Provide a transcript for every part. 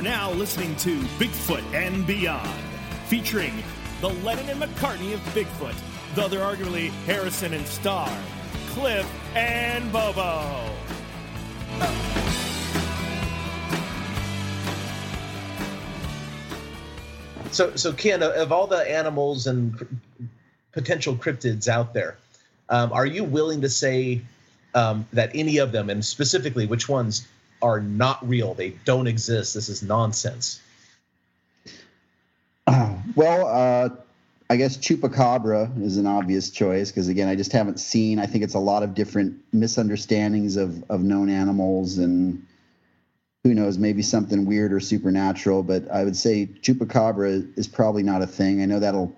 Are now listening to Bigfoot and Beyond, featuring the Lennon and McCartney of Bigfoot, the other arguably Harrison and Starr, Cliff and Bobo. So, so Ken, of all the animals and potential cryptids out there, um, are you willing to say um, that any of them, and specifically which ones, are not real? They don't exist. This is nonsense. Well, uh, I guess chupacabra is an obvious choice because again, I just haven't seen. I think it's a lot of different misunderstandings of of known animals, and who knows, maybe something weird or supernatural. But I would say chupacabra is probably not a thing. I know that'll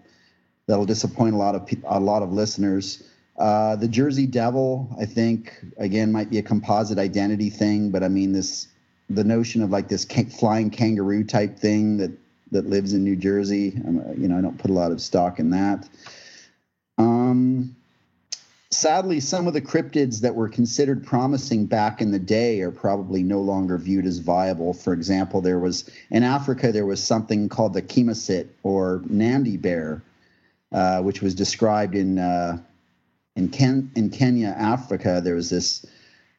that'll disappoint a lot of people, a lot of listeners. Uh, the Jersey Devil, I think, again, might be a composite identity thing, but I mean this the notion of like this flying kangaroo type thing that that lives in New Jersey. Um, you know, I don't put a lot of stock in that. Um, sadly, some of the cryptids that were considered promising back in the day are probably no longer viewed as viable. For example, there was in Africa there was something called the Chemosit or Nandi bear, uh, which was described in uh, in Ken in Kenya, Africa. There was this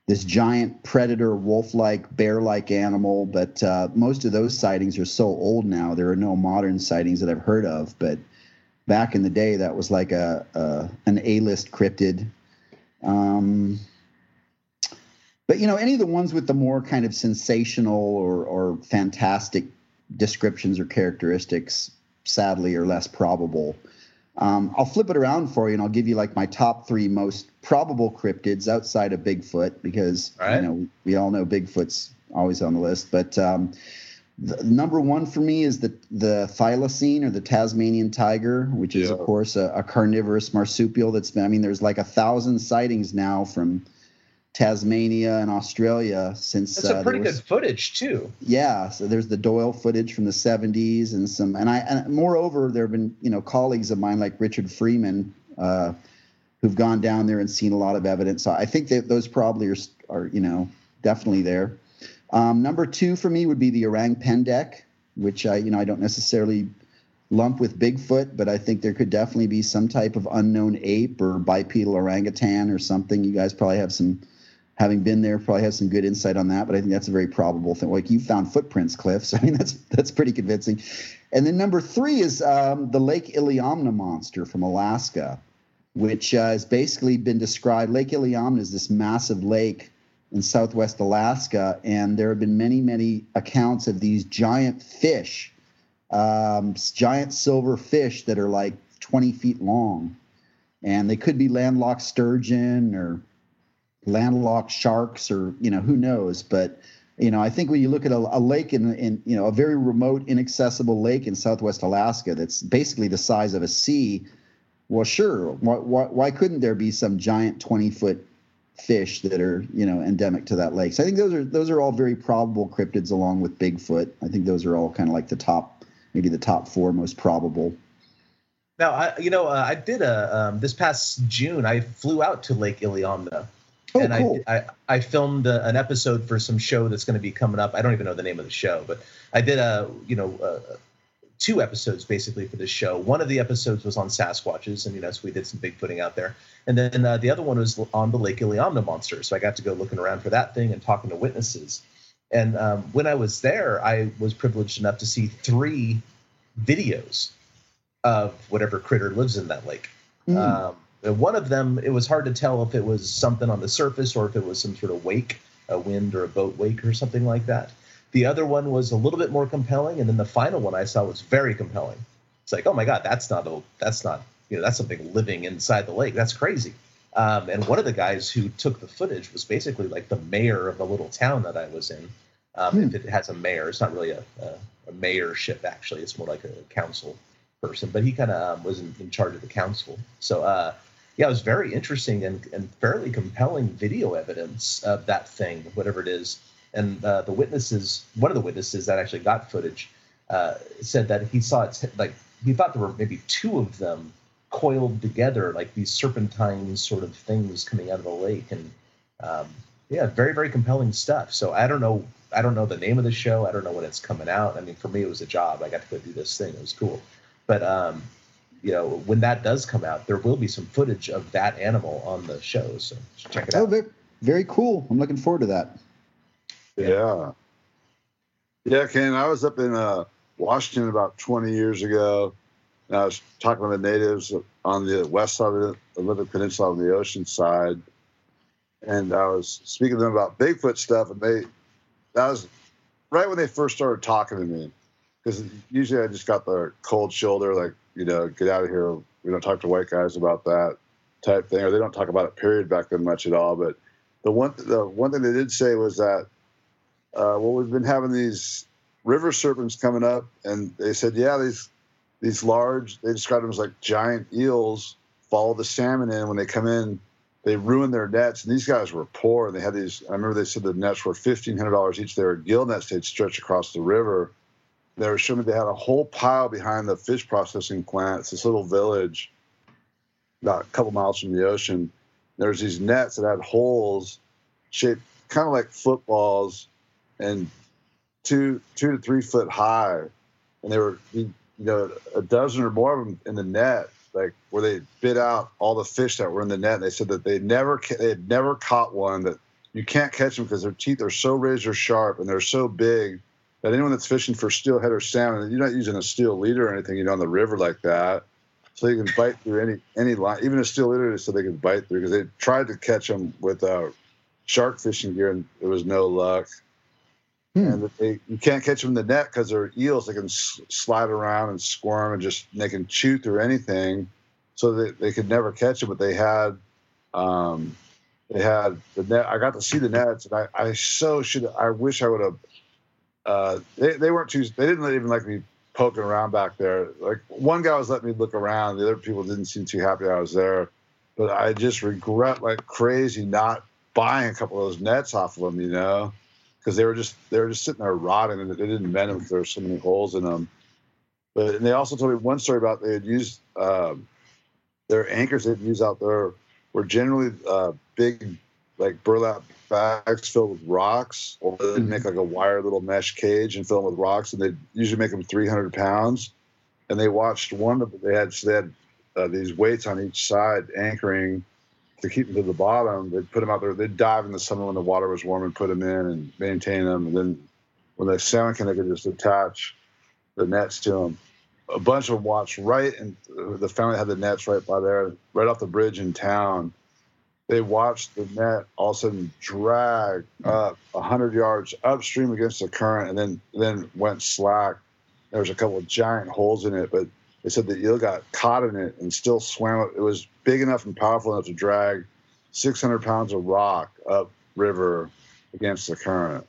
this giant predator, wolf-like, bear-like animal. But uh, most of those sightings are so old now. There are no modern sightings that I've heard of. But back in the day, that was like a, a an A-list cryptid. Um, but you know, any of the ones with the more kind of sensational or or fantastic descriptions or characteristics, sadly, are less probable. Um, I'll flip it around for you, and I'll give you like my top three most probable cryptids outside of Bigfoot, because All right. you know we all know Bigfoot's always on the list. But um, the, number one for me is the the thylacine or the Tasmanian tiger, which is of course a, a carnivorous marsupial. That's been I mean, there's like a thousand sightings now from Tasmania and Australia since That's uh, a pretty was- good footage too. yeah, so there's the Doyle footage from the 70s and some, and I, and moreover, there have been, you know, colleagues of mine like Richard Freeman, uh, who've gone down there and seen a lot of evidence. So I think that those probably are, are you know, definitely there. Um, number two for me would be the orang pendek, which I, you know, I don't necessarily lump with Bigfoot, but I think there could definitely be some type of unknown ape or bipedal orangutan or something. You guys probably have some having been there, probably have some good insight on that. But I think that's a very probable thing. Like you found footprints, Cliff. So I mean, that's that's pretty convincing. And then number three is um, the Lake Iliamna monster from Alaska, which uh, has basically been described. Lake Iliamna is this massive lake in southwest Alaska, and there have been many, many accounts of these giant fish, um, giant silver fish that are like 20 feet long, and they could be landlocked sturgeon or landlocked sharks or you know who knows? But you know i think when you look at a, a lake in, in you know a very remote inaccessible lake in southwest alaska that's basically the size of a sea well sure why, why, why couldn't there be some giant 20 foot fish that are you know endemic to that lake? So i think those are those are all very probable cryptids along with bigfoot. I think those are all kind of like the top maybe the top four most probable. Now, I, you know, uh, I did a um, this past June. I flew out to Lake Iliamna, Oh, and cool. I, I I filmed a, an episode for some show that's going to be coming up. I don't even know the name of the show, but I did a you know uh, two episodes basically for this show. One of the episodes was on Sasquatches, and you know, so we did some bigfooting out there, and then uh, the other one was on the Lake Iliamna monster. So I got to go looking around for that thing and talking to witnesses. And um, when I was there, I was privileged enough to see three videos of whatever critter lives in that lake. Hmm. Um, one of them, it was hard to tell if it was something on the surface or if it was some sort of wake, a wind or a boat wake or something like that. The other one was a little bit more compelling, and then the final one I saw was very compelling. It's like, oh my god, that's not a, that's not, you know, that's something living inside the lake. That's crazy. Um, and one of the guys who took the footage was basically like the mayor of the little town that I was in. Um, Hmm. If it has a mayor, it's not really a, a, a mayorship actually. It's more like a council person, but he kind of um, was in, in charge of the council. So uh, yeah, it was very interesting and, and fairly compelling video evidence of that thing, whatever it is. And uh, the witnesses, one of the witnesses that actually got footage, uh, said that he saw it like he thought there were maybe two of them coiled together, like these serpentine sort of things coming out of the lake. And um, yeah, very very compelling stuff. So I don't know, I don't know the name of the show. I don't know when it's coming out. I mean, for me, it was a job. I got to go do this thing. It was cool. But um, you know, when that does come out, there will be some footage of that animal on the show. So check it out. Oh, out. very, very cool. I'm looking forward to that. Yeah. Yeah, Ken, I was up in uh, Washington about 20 years ago. And I was talking to the natives on the west side of the Olympic Peninsula on the ocean side. And I was speaking to them about Bigfoot stuff. And they, that was right when they first started talking to me. Because usually I just got the cold shoulder, like, you know, get out of here. We don't talk to white guys about that type thing. Or they don't talk about it, period, back then much at all. But the one, the one thing they did say was that uh, well, we've been having these river serpents coming up, and they said, yeah, these these large, they described them as like giant eels, follow the salmon in. When they come in, they ruin their nets. And these guys were poor, and they had these. I remember they said the nets were fifteen hundred dollars each. They were gill nets they'd stretch across the river. They were showing me they had a whole pile behind the fish processing plant. It's this little village, about a couple miles from the ocean. There's these nets that had holes shaped kind of like footballs and two two to three foot high, and they were you know a dozen or more of them in the net, like where they bit out all the fish that were in the net. And they said that they never they had never caught one that you can't catch them because their teeth are so razor sharp and they're so big that anyone that's fishing for steelhead or salmon, you're not using a steel leader or anything, you know, on the river like that. So you can bite through any any line, even a steel leader, so they could bite through because they tried to catch them with uh, shark fishing gear and there was no luck Hmm. and they you can't catch them in the net because they're eels. They can s- slide around and squirm and just they can chew through anything, so they, they could never catch them. But they had, um, they had the net. I got to see the nets, and I, I so should. I wish I would have. Uh, they they weren't too. They didn't even like me poking around back there. Like one guy was letting me look around. The other people didn't seem too happy I was there. But I just regret like crazy not buying a couple of those nets off of them. You know because they were just they were just sitting there rotting and they didn't mend them there were so many holes in them. But and they also told me one story about they had used um, their anchors they'd use out there were generally uh, big like burlap bags filled with rocks, or they'd make like a wire little mesh cage and fill them with rocks, and they'd usually make them 300 pounds. And they watched one of they had so they had uh, these weights on each side anchoring to keep them to the bottom. They'd put them out there. They'd dive in the summer when the water was warm and put them in and maintain them. And then when the salmon can, they could just attach the nets to them. A bunch of them watched right, and the family had the nets right by there, right off the bridge in town. They watched the net all of a sudden drag up hundred yards upstream against the current, and then then went slack. There was a couple of giant holes in it, but they said the eel got caught in it and still swam. It was big enough and powerful enough to drag 600 pounds of rock up river against the current.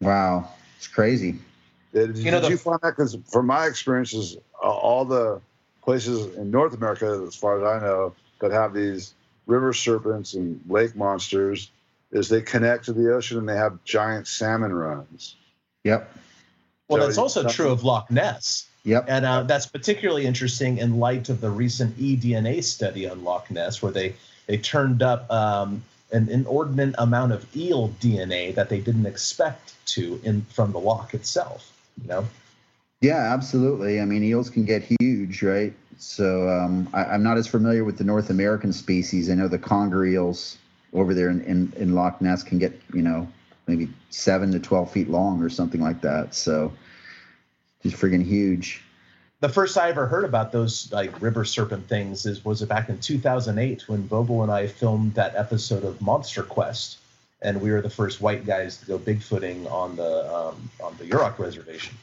Wow, it's crazy. Did, You know, did the- you find that? Because from my experiences, uh, all the places in North America, as far as I know, that have these river serpents and lake monsters, is they connect to the ocean and they have giant salmon runs. Yep. Well, So that's you- also true of Loch Ness. Yep. And uh, that's particularly interesting in light of the recent eDNA study on Loch Ness, where they, they turned up um, an inordinate amount of eel DNA that they didn't expect to in from the loch itself. You know, Yeah, absolutely. I mean, eels can get huge, right? So um, I, I'm not as familiar with the North American species. I know the conger eels over there in, in, in Loch Ness can get, you know, maybe seven to 12 feet long or something like that. So just friggin' huge. the first I ever heard about those like river serpent things is was it back in 2008 when Bobo and I filmed that episode of Monster Quest, and we were the first white guys to go bigfooting on the um, on the Yurok reservation.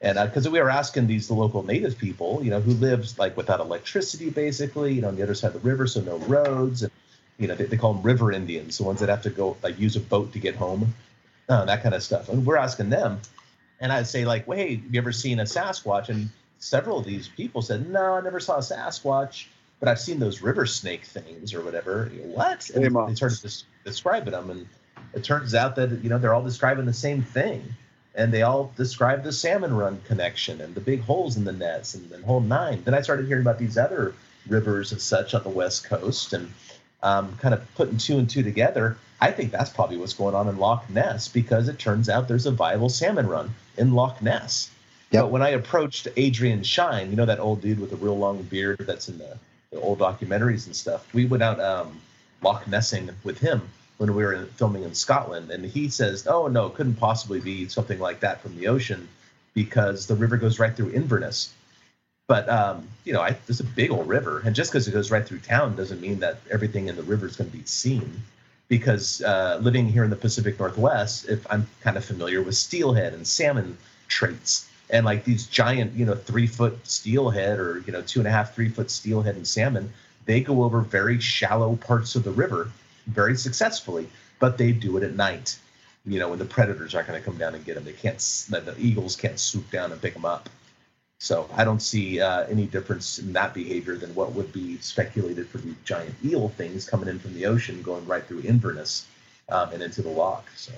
And because we were asking these the local native people, you know, who lives like without electricity, basically, you know, on the other side of the river, so no roads, and you know, they, they call them river Indians, the ones that have to go like use a boat to get home, uh, that kind of stuff. And we're asking them, and I'd say like, "Wait, have you ever seen a Sasquatch?" And several of these people said, "No, I never saw a Sasquatch." But I've seen those river snake things or whatever. What? And Hey, they started des- describing them, and it turns out that you know they're all describing the same thing and they all described the salmon run connection and the big holes in the nets and the whole nine. Then I started hearing about these other rivers and such on the west coast and um, kind of putting two and two together. I think that's probably what's going on in Loch Ness because it turns out there's a viable salmon run in Loch Ness. Yep. But when I approached Adrian Shine, you know that old dude with the real long beard that's in the, the old documentaries and stuff, we went out um, Loch Nessing with him when we were in, filming in Scotland, and he says, "Oh no, it couldn't possibly be something like that from the ocean because the river goes right through Inverness." But um, you know, I, it's a big old river, and just because it goes right through town doesn't mean that everything in the river is going to be seen. Because uh, living here in the Pacific Northwest, if I'm kind of familiar with steelhead and salmon traits, and like these giant, you know, three foot steelhead or you know two and a half, three foot steelhead and salmon, they go over very shallow parts of the river very successfully, but they do it at night. You know, when the predators aren't going to come down and get them, they can't. The, eagles can't swoop down and pick them up. So I don't see uh, any difference in that behavior than what would be speculated for the giant eel things coming in from the ocean, going right through Inverness um, and into the loch. So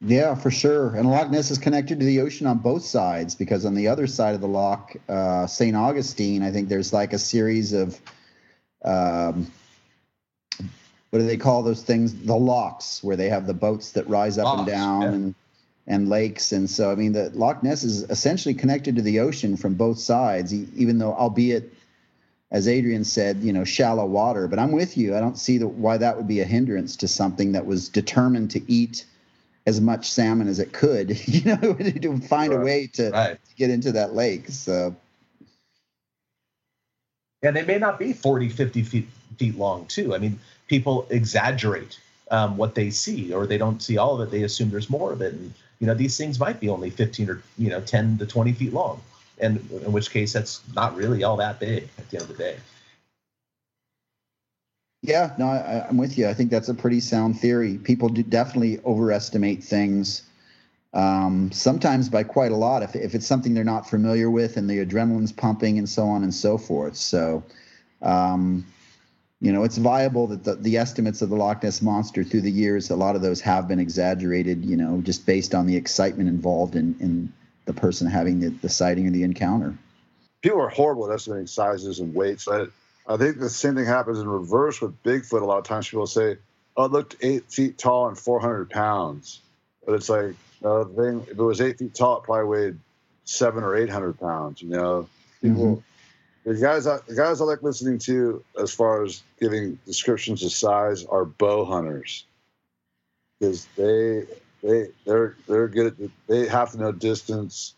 Yeah, for sure. And Loch Ness is connected to the ocean on both sides because on the other side of the loch, uh, St. Augustine, I think there's like a series of, um, what do they call those things? The locks, where they have the boats that rise up and down yeah. and and lakes. And so, I mean, the Loch Ness is essentially connected to the ocean from both sides, even though, albeit, as Adrian said, you know, shallow water. But I'm with you. I don't see the, why that would be a hindrance to something that was determined to eat as much salmon as it could, you know, to find a way to right, get into that lake. So, and they may not be 40, 50 feet feet long too. I mean, people exaggerate um, what they see, or they don't see all of it. They assume there's more of it, and you know, these things might be only 15 or you know 10 to 20 feet long, and in which case that's not really all that big at the end of the day. yeah, no, I, I'm with you. I think that's a pretty sound theory. People do definitely overestimate things, um, sometimes by quite a lot. If, if it's something they're not familiar with and the adrenaline's pumping and so on and so forth. So, um, you know, it's viable that the, the estimates of the Loch Ness monster through the years, a lot of those have been exaggerated, you know, just based on the excitement involved in, in the person having the, the sighting or the encounter. people are horrible at estimating sizes and weights. I, I think the same thing happens in reverse with Bigfoot. A lot of times people say, "Oh, it looked eight feet tall and 400 pounds," but it's like no, the thing. If it was eight feet tall, it probably weighed seven or eight hundred pounds. You know, mm-hmm. people. The guys, I, the guys I like listening to, as far as giving descriptions of size, are bow hunters, because they they they're they're good at the, they have to know distance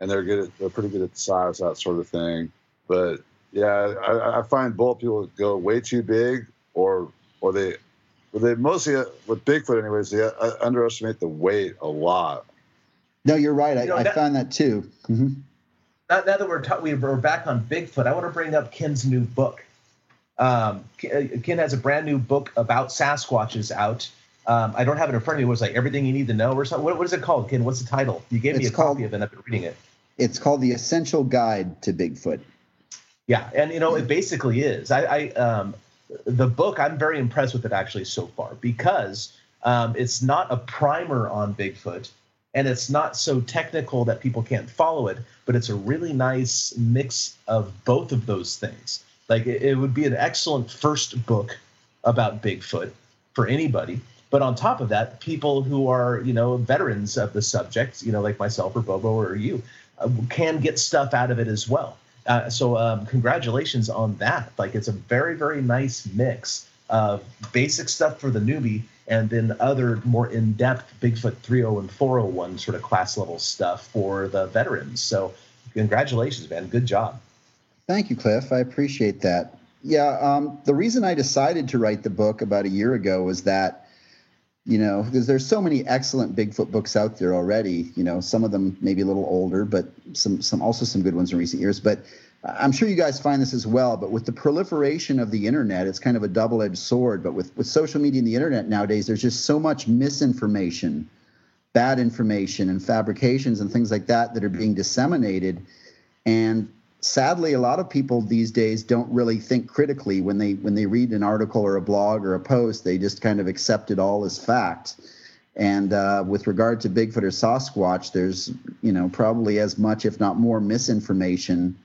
and they're good at they're pretty good at size that sort of thing but yeah i, I find both people go way too big or or they well, they mostly uh, with bigfoot anyways they uh, underestimate the weight a lot No, you're right. I, You know, I found that too. hmm now, now that we're ta- we- we're back on Bigfoot, I want to bring up Ken's new book. Um, Ken uh, has a brand new book about Sasquatches out. Um, I don't have it in front of me. It was like everything you need to know or something. What, what is it called, Ken? What's the title? You gave me It's a copy called- of it. I've been reading it. It's called The Essential Guide to Bigfoot. Yeah, and you know it basically is. I, I um, the book I'm very impressed with it actually so far because um, it's not a primer on Bigfoot and it's not so technical that people can't follow it, but it's a really nice mix of both of those things. Like it, it would be an excellent first book about Bigfoot for anybody. But on top of that, people who are you know veterans of the subject, you know like myself or Bobo or you, uh, can get stuff out of it as well. Uh, so um, congratulations on that. Like it's a very very nice mix of basic stuff for the newbie and then other more in-depth Bigfoot 30 and 401 sort of class level stuff for the veterans. So congratulations, man. Good job. Thank you, Cliff. I appreciate that. Yeah, um, the reason I decided to write the book about a year ago was that, you know, because there's so many excellent Bigfoot books out there already. You know, some of them maybe a little older, but some some also some good ones in recent years. But I'm sure you guys find this as well, but with the proliferation of the internet, it's kind of a double edged sword. But with, with social media and the internet nowadays, there's just so much misinformation, bad information, and fabrications and things like that that are being disseminated. And sadly, a lot of people these days don't really think critically when they when they read an article or a blog or a post. They just kind of accept it all as fact. And uh, with regard to Bigfoot or Sasquatch, there's you know probably as much, if not more, misinformation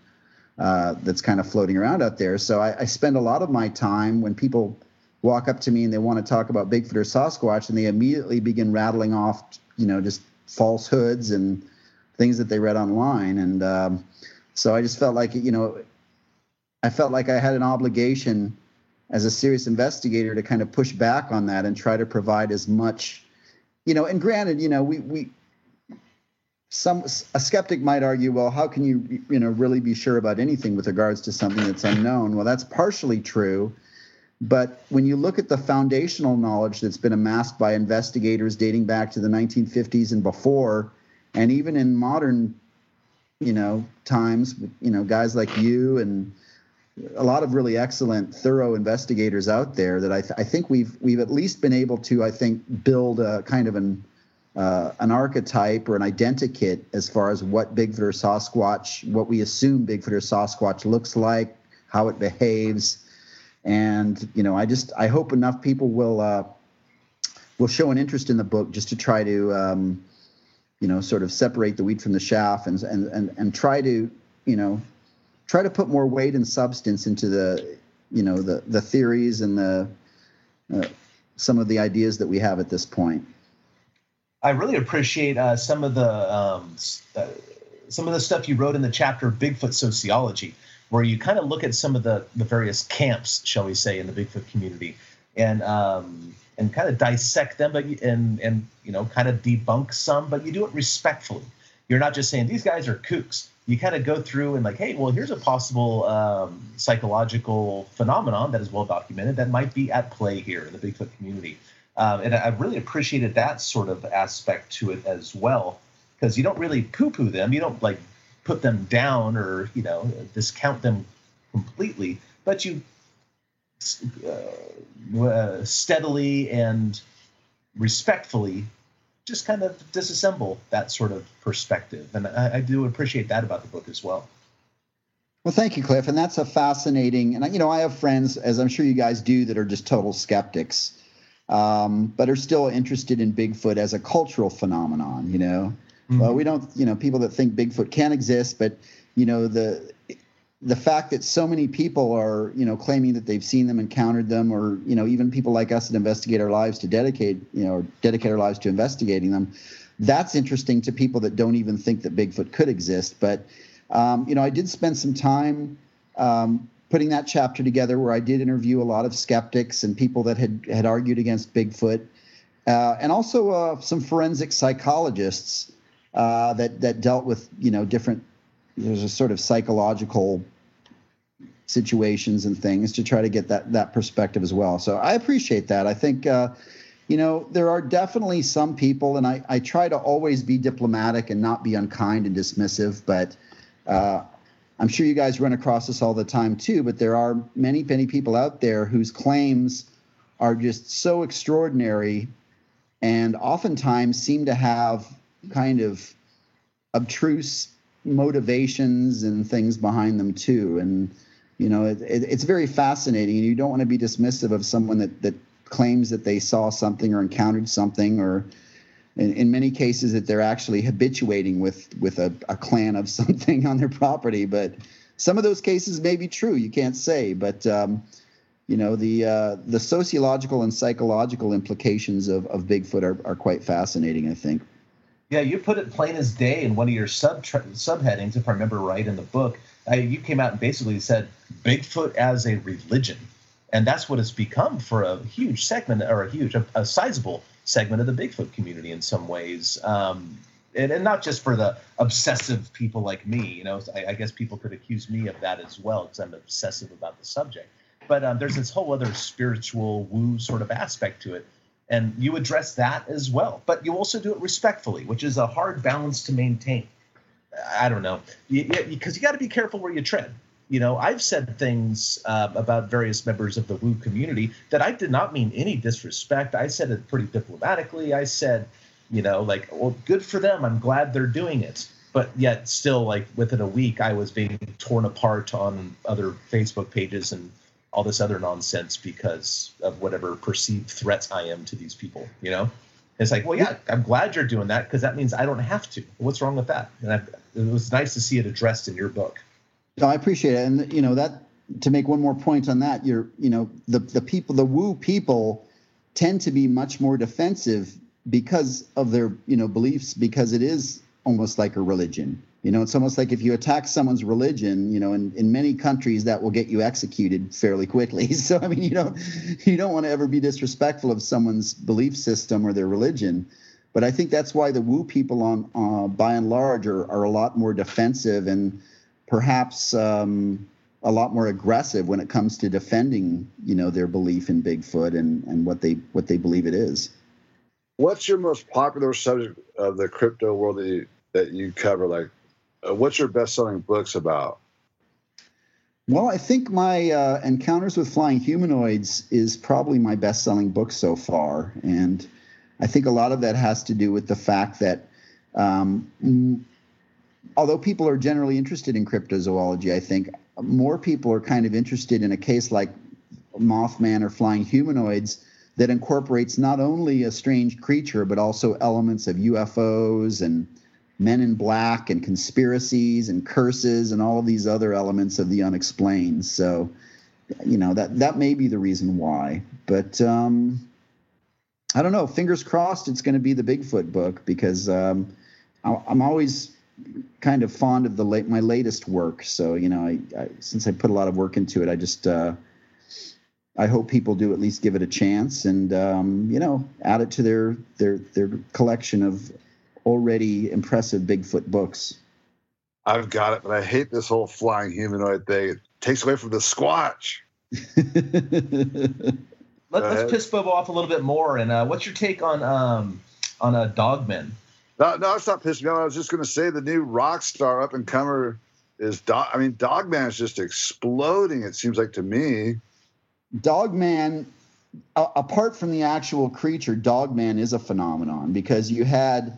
uh, that's kind of floating around out there. So I, I, spend a lot of my time when people walk up to me and they want to talk about Bigfoot or Sasquatch, and they immediately begin rattling off, you know, just falsehoods and things that they read online. And um, so I just felt like, you know, I felt like I had an obligation as a serious investigator to kind of push back on that and try to provide as much, you know. And granted, you know, we we some a skeptic might argue, well, how can you you know really be sure about anything with regards to something that's unknown? Well, that's partially true, but when you look at the foundational knowledge that's been amassed by investigators dating back to the 1950s and before, and even in modern, you know, times, you know, guys like you and a lot of really excellent, thorough investigators out there that I, th- I think we've we've at least been able to, I think, build a kind of an uh, an archetype or an identikit as far as what Bigfoot or Sasquatch, what we assume Bigfoot or Sasquatch looks like, how it behaves, and you know, I just I hope enough people will uh, will show an interest in the book just to try to um, you know sort of separate the wheat from the chaff and and and and try to you know try to put more weight and substance into the you know the the theories and the uh, some of the ideas that we have at this point. I really appreciate uh, some of the um, uh, some of the stuff you wrote in the chapter Bigfoot sociology, where you kind of look at some of the the various camps, shall we say, in the Bigfoot community, and um, and kind of dissect them, but and and you know kind of debunk some, but you do it respectfully. You're not just saying these guys are kooks. You kind of go through and like, hey, well, here's a possible um, psychological phenomenon that is well documented that might be at play here in the Bigfoot community um, and I really appreciated that sort of aspect to it as well, because you don't really poo-poo them. You don't like put them down or you know discount them completely, but you uh, uh, steadily and respectfully just kind of disassemble that sort of perspective. And I, I, do appreciate that about the book as well. Well, thank you, Cliff. And that's a fascinating, and you know, I have friends, as I'm sure you guys do, that are just total skeptics um, but are still interested in Bigfoot as a cultural phenomenon. You know, mm-hmm. well, we don't, you know, people that think Bigfoot can exist, but you know the the fact that so many people are, you know, claiming that they've seen them, encountered them, or you know, even people like us that investigate our lives to dedicate, you know, dedicate our lives to investigating them. That's interesting to people that don't even think that Bigfoot could exist. But um, you know, I did spend some time um, putting that chapter together where I did interview a lot of skeptics and people that had had argued against Bigfoot, uh, and also uh, some forensic psychologists uh, that that dealt with you know different there's a sort of psychological situations and things to try to get that that perspective as well. So I appreciate that. I think. Uh, you know, there are definitely some people, and I, I try to always be diplomatic and not be unkind and dismissive, but uh, I'm sure you guys run across this all the time too, but there are many, many people out there whose claims are just so extraordinary and oftentimes seem to have kind of obtruse motivations and things behind them too. And, you know, it, it, it's very fascinating. And you don't want to be dismissive of someone that, that claims that they saw something or encountered something or, in, in many cases that they're actually habituating with with a, a clan of something on their property. But some of those cases may be true. You can't say, but um, you know the uh, the sociological and psychological implications of, of Bigfoot are, are quite fascinating. I think. Yeah, you put it plain as day in one of your sub subheadings, if I remember right in the book. I, you came out and basically said Bigfoot as a religion, and that's what it's become for a huge segment or a huge, a, a sizable segment of the Bigfoot community in some ways. Um, and, and, not just for the obsessive people like me, you know, I, I guess people could accuse me of that as well because I'm obsessive about the subject. But um, there's this whole other spiritual woo sort of aspect to it. And you address that as well, but you also do it respectfully, which is a hard balance to maintain. I don't know, because you, you, you got to be careful where you tread. You know, I've said things uh, about various members of the Woo community that I did not mean any disrespect. I said it pretty diplomatically. I said, you know, like, well, good for them. I'm glad they're doing it. But yet, still, like within a week, I was being torn apart on other Facebook pages and all this other nonsense because of whatever perceived threats I am to these people. You know, it's like, well, yeah, I'm glad you're doing that because that means I don't have to. What's wrong with that? And I, it was nice to see it addressed in your book. I appreciate it, and you know that to make one more point on that, you're you know the the people, the woo people, tend to be much more defensive because of their you know beliefs because it is almost like a religion. You know, it's almost like if you attack someone's religion, you know, in, in many countries that will get you executed fairly quickly. So I mean, you don't you don't want to ever be disrespectful of someone's belief system or their religion. But I think that's why the woo people on uh, by and large are, are a lot more defensive and perhaps um, a lot more aggressive when it comes to defending, you know, their belief in Bigfoot and, and what they what they believe it is. What's your most popular subject of the crypto world that you, that you cover? Like, uh, what's your best-selling books about? Well, I think my uh, Encounters with Flying Humanoids is probably my best-selling book so far, and I think a lot of that has to do with the fact that um, although people are generally interested in cryptozoology, I think more people are kind of interested in a case like Mothman or flying humanoids that incorporates not only a strange creature, but also elements of UFOs and men in black and conspiracies and curses and all of these other elements of the unexplained. So, you know, that, that may be the reason why. But um, I don't know. Fingers crossed it's going to be the Bigfoot book because um, I'm always kind of fond of the late my latest work. So you know, I, I, since I put a lot of work into it, I just uh, I hope people do at least give it a chance and um, you know add it to their their their collection of already impressive Bigfoot books. I've got it, but I hate this whole flying humanoid thing. It takes away from the squatch. Let, us piss Bobo off a little bit more. And uh, what's your take on um, on a uh, Dogman? No, no, it's not pissing me off. I was just going to say the new rock star up and comer is Dog. I mean, Dogman is just exploding. It seems like to me. Dogman, a- apart from the actual creature, Dogman is a phenomenon because you had,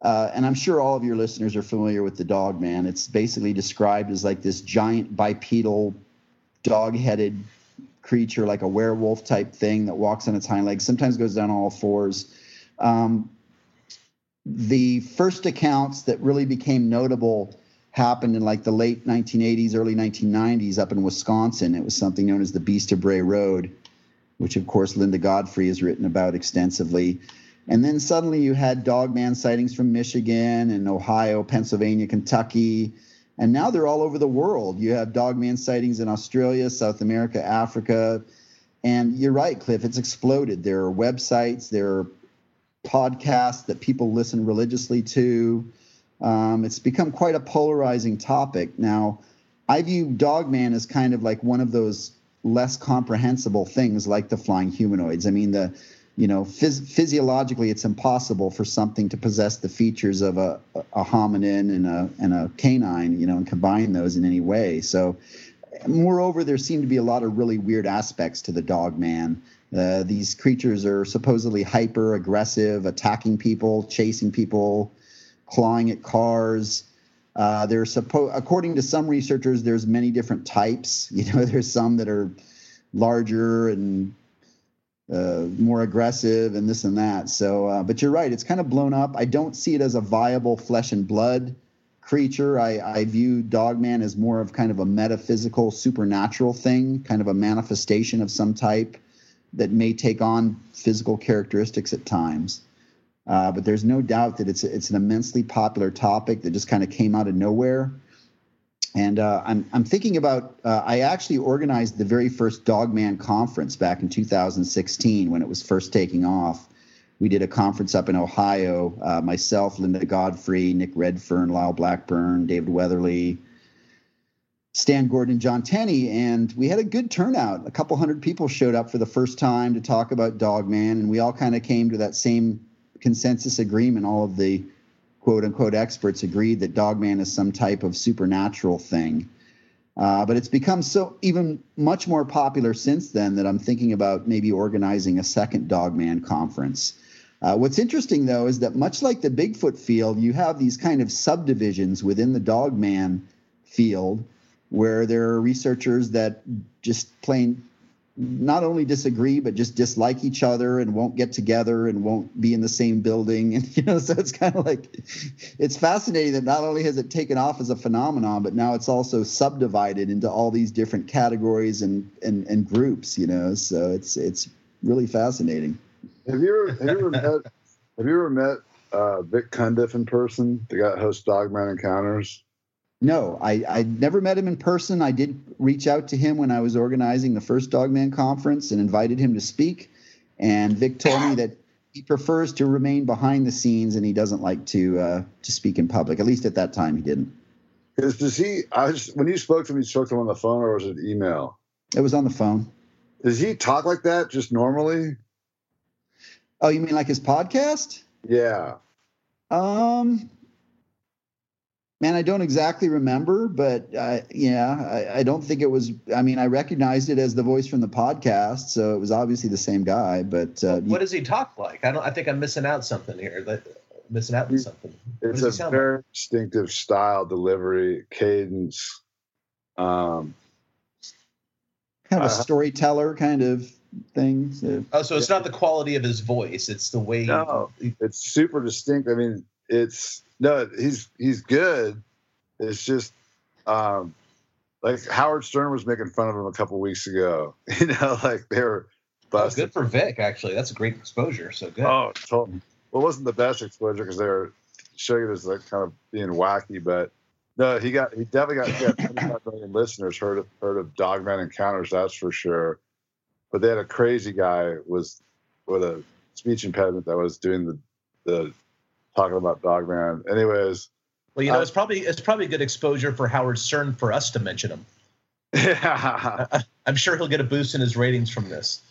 uh, and I'm sure all of your listeners are familiar with the Dogman. It's basically described as like this giant bipedal, dog-headed creature, like a werewolf type thing that walks on its hind legs. Sometimes goes down all fours. Um, the first accounts that really became notable happened in like the late 1980s, early 1990s up in Wisconsin. It was something known as the Beast of Bray Road, which of course Linda Godfrey has written about extensively. And then suddenly you had dogman sightings from Michigan and Ohio, Pennsylvania, Kentucky. And now they're all over the world. You have dogman sightings in Australia, South America, Africa. And you're right, Cliff, it's exploded. There are websites, there are podcasts that people listen religiously to. Um, it's become quite a polarizing topic. Now, I view Dogman as kind of like one of those less comprehensible things like the flying humanoids. I mean, the you know, phys- physiologically, it's impossible for something to possess the features of a, a hominin and a and a canine, you know, and combine those in any way. So, moreover, there seem to be a lot of really weird aspects to the dog man these creatures are supposedly hyper aggressive, attacking people, chasing people, clawing at cars. Uh, they're supposed, according to some researchers, there's many different types. You know, there's some that are larger and uh, more aggressive and this and that. So, uh, but you're right, it's kind of blown up. I don't see it as a viable flesh and blood creature. I, I view Dogman as more of kind of a metaphysical, supernatural thing, kind of a manifestation of some type that may take on physical characteristics at times. Uh, but there's no doubt that it's it's an immensely popular topic that just kind of came out of nowhere. And uh, I'm I'm thinking about uh, I actually organized the very first Dogman conference back in 2016 when it was first taking off. We did a conference up in Ohio. Uh, myself, Linda Godfrey, Nick Redfern, Lyle Blackburn, David Weatherly, Stan Gordon, John Tenney, and we had a good turnout. A couple hundred people showed up for the first time to talk about Dogman, and we all kind of came to that same consensus agreement. All of the quote unquote experts agreed that Dogman is some type of supernatural thing. Uh, but it's become so even much more popular since then that I'm thinking about maybe organizing a second Dogman conference. Uh, what's interesting though is that much like the Bigfoot field, you have these kind of subdivisions within the Dogman field where there are researchers that just plain not only disagree but just dislike each other and won't get together and won't be in the same building. And you know so it's kind of like it's fascinating that not only has it taken off as a phenomenon but now it's also subdivided into all these different categories and and, and groups you know? So it's it's really fascinating. Have you ever have you ever met have you ever met uh, Vic Cundiff in person? The guy that hosts Dogman Encounters no, I, I never met him in person. I did reach out to him when I was organizing the first Dogman conference and invited him to speak. And Vic told me that he prefers to remain behind the scenes and he doesn't like to uh, to speak in public. At least at that time, he didn't. Because does he? I just, when you spoke to him, you spoke to him on the phone or was it email? It was on the phone. Does he talk like that just normally? Oh, you mean like his podcast? Yeah. Um, Man, I don't exactly remember, but uh, yeah, I, I, don't think it was. I mean, I recognized it as the voice from the podcast, so it was obviously the same guy. But uh, what does he talk like? I don't. I think I'm missing out something here. That missing out on something. It's a very like? distinctive style, delivery, cadence. Um, kind of a uh, storyteller kind of thing. So, oh, so it's yeah. not the quality of his voice; it's the way. No, he, it's super distinct. I mean, it's no, he's he's good. It's just um, like Howard Stern was making fun of him a couple weeks ago. You know, like they were busted. Oh, good for Vic, actually. That's a great exposure. So good. Oh, totally. Well, it wasn't the best exposure because they were showing it as like kind of being wacky, but no, he got he definitely got he 25 million listeners heard of heard of Dogman Encounters, that's for sure. But they had a crazy guy was with a speech impediment that was doing the the talking about Dogman. Anyways. Well, you know, uh, it's probably it's probably good exposure for Howard Stern for us to mention him. Yeah, I, am sure he'll get a boost in his ratings from this.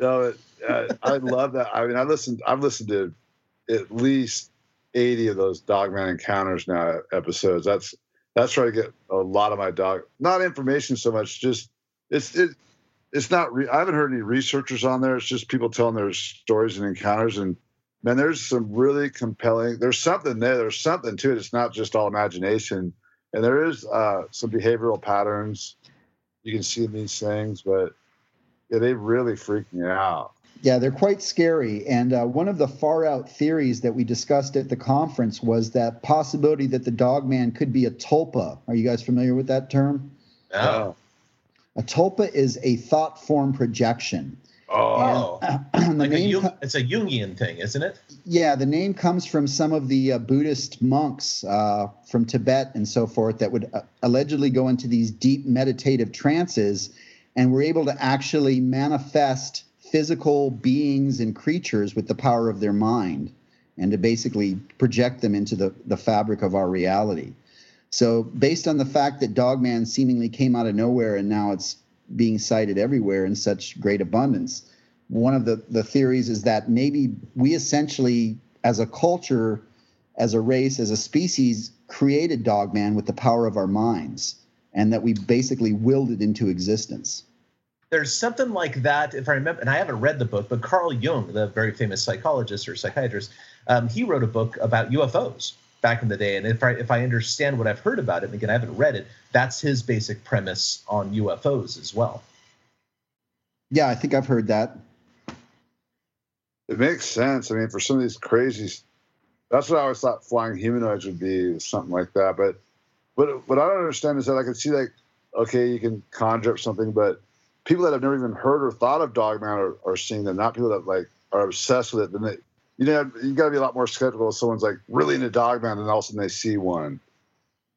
No, uh, I love that. I mean, I listened. I've listened to at least 80 of those Dogman encounters now episodes. That's that's where I get a lot of my dog. Not information so much, just it's it. It's not. Re, I haven't heard any researchers on there. It's just people telling their stories and encounters, and man, there's some really compelling. There's something there. There's something to it. It's not just all imagination, and there is uh, some behavioral patterns you can see in these things. But yeah, they really freak me out. Yeah, they're quite scary. And uh, one of the far out theories that we discussed at the conference was that possibility that the dog man could be a tulpa. Are you guys familiar with that term? No. A tulpa is a thought form projection. Oh, and, like a Jung, it's a Jungian thing, isn't it? Yeah, the name comes from some of the uh, Buddhist monks uh, from Tibet and so forth that would uh, allegedly go into these deep meditative trances and were able to actually manifest physical beings and creatures with the power of their mind and to basically project them into the, the fabric of our reality. So, based on the fact that Dogman seemingly came out of nowhere and now it's being sighted everywhere in such great abundance. One of the, the theories is that maybe we essentially, as a culture, as a race, as a species, created Dogman with the power of our minds, and that we basically willed it into existence. There's something like that, if I remember, and I haven't read the book, but Carl Jung, the very famous psychologist or psychiatrist, um, he wrote a book about UFOs back in the day. And if I if I understand what I've heard about it, and again I haven't read it, that's his basic premise on UFOs as well. Yeah, I think I've heard that. It makes sense. I mean, for some of these crazy, that's what I always thought flying humanoids would be, something like that. But what what I don't understand is that I can see like, okay, you can conjure up something, but people that have never even heard or thought of Dogman are, are seeing them, not people that like are obsessed with it. Then they, you know, you got to be a lot more skeptical if someone's like really into Dogman and all of a sudden they see one.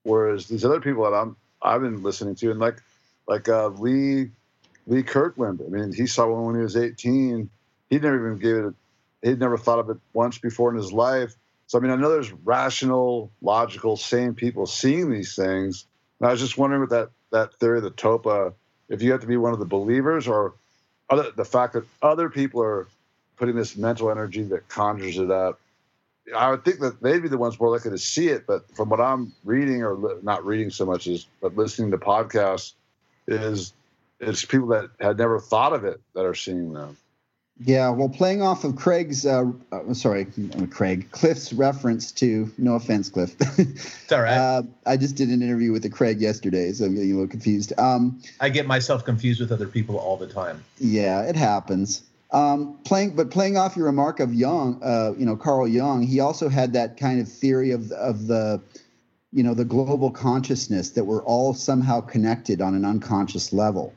Whereas these other people that I'm I've been listening to and like like uh, Lee Lee Kirkland. I mean, he saw one when he was 18. He never even gave it. A, he'd never thought of it once before in his life. So I mean, I know there's rational, logical, sane people seeing these things. And I was just wondering with that that theory of the tulpa, if you have to be one of the believers or other, the fact that other people are putting this mental energy that conjures it up I would think that they'd be the ones more likely to see it. But from what I'm reading, or li- not reading so much as but listening to podcasts, is it's people that had never thought of it that are seeing them. Yeah, well, playing off of Craig's, uh, uh, sorry, Craig, Cliff's reference to, no offense, Cliff. It's all right. uh, I just did an interview with the Craig yesterday, so I'm getting a little confused. Um, I get myself confused with other people all the time. yeah, it happens. Um, playing, but playing off your remark of Jung, uh, you know, Carl Jung, he also had that kind of theory of of the, you know, the global consciousness that we're all somehow connected on an unconscious level.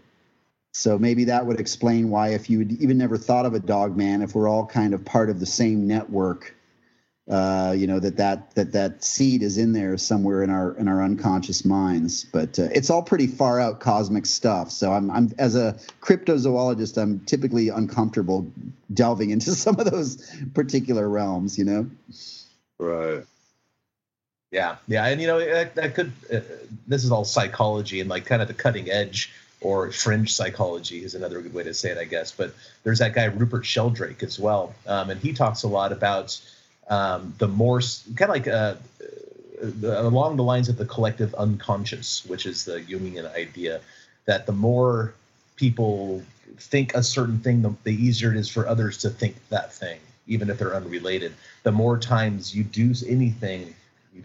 So maybe that would explain why, if you had even never thought of a dog man, if we're all kind of part of the same network, uh, you know that that that that seed is in there somewhere in our in our unconscious minds. But uh, it's all pretty far out cosmic stuff. So I'm I'm as a cryptozoologist, I'm typically uncomfortable delving into some of those particular realms. You know. Right. Yeah, yeah, and you know that, that could. Uh, this is all psychology and like kind of the cutting edge or fringe psychology is another good way to say it, I guess. But there's that guy Rupert Sheldrake as well, um, and he talks a lot about um, the more kind of like uh, uh, along the lines of the collective unconscious, which is the Jungian idea that the more people think a certain thing, the, the easier it is for others to think that thing, even if they're unrelated. The more times you do anything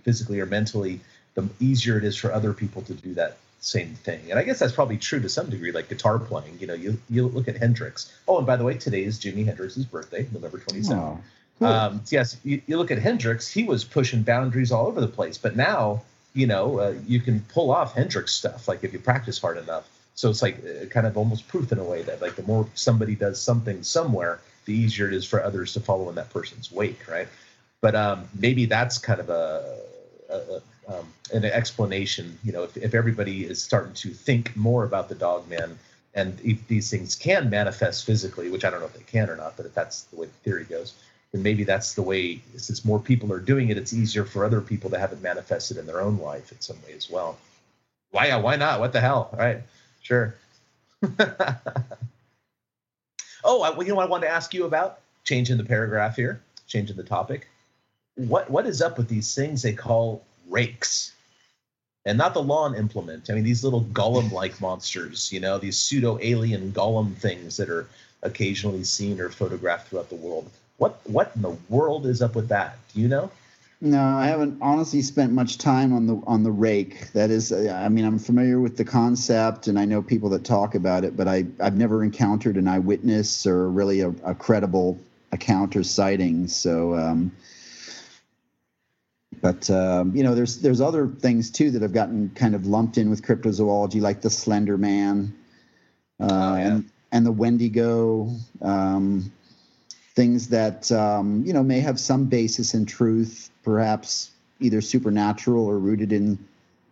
physically or mentally, the easier it is for other people to do that same thing. And I guess that's probably true to some degree, like guitar playing. You know, you you look at Hendrix. Oh, and by the way, today is Jimi Hendrix's birthday, November 27th. Oh, Um, yes, you, you look at Hendrix, he was pushing boundaries all over the place. But now, you know, uh, you can pull off Hendrix stuff, like if you practice hard enough. So it's like uh, kind of almost proof in a way that like the more somebody does something somewhere, the easier it is for others to follow in that person's wake, right? But um, maybe that's kind of a, a, a um, an explanation. You know, if, if everybody is starting to think more about the dog man, and if these things can manifest physically, which I don't know if they can or not, but if that's the way the theory goes, then maybe that's the way. Since more people are doing it, it's easier for other people to have it manifested in their own life in some way as well. Why? Yeah, why not? What the hell? All right, sure. oh, I, you know what I wanted to ask you about? Changing the paragraph here, changing the topic. What what is up with these things they call rakes? And not the lawn implement. I mean, these little golem-like monsters, you know, these pseudo-alien golem things that are occasionally seen or photographed throughout the world. What what in the world is up with that? Do you know? No, I haven't honestly spent much time on the on the rake. That is, uh, I mean, I'm familiar with the concept, and I know people that talk about it, but I I've never encountered an eyewitness or really a, a credible account or sighting. So, um, but um, you know, there's there's other things too that have gotten kind of lumped in with cryptozoology, like the Slender Man, uh, Oh, yeah. and and the Wendigo. Um, things that um, you know may have some basis in truth, perhaps either supernatural or rooted in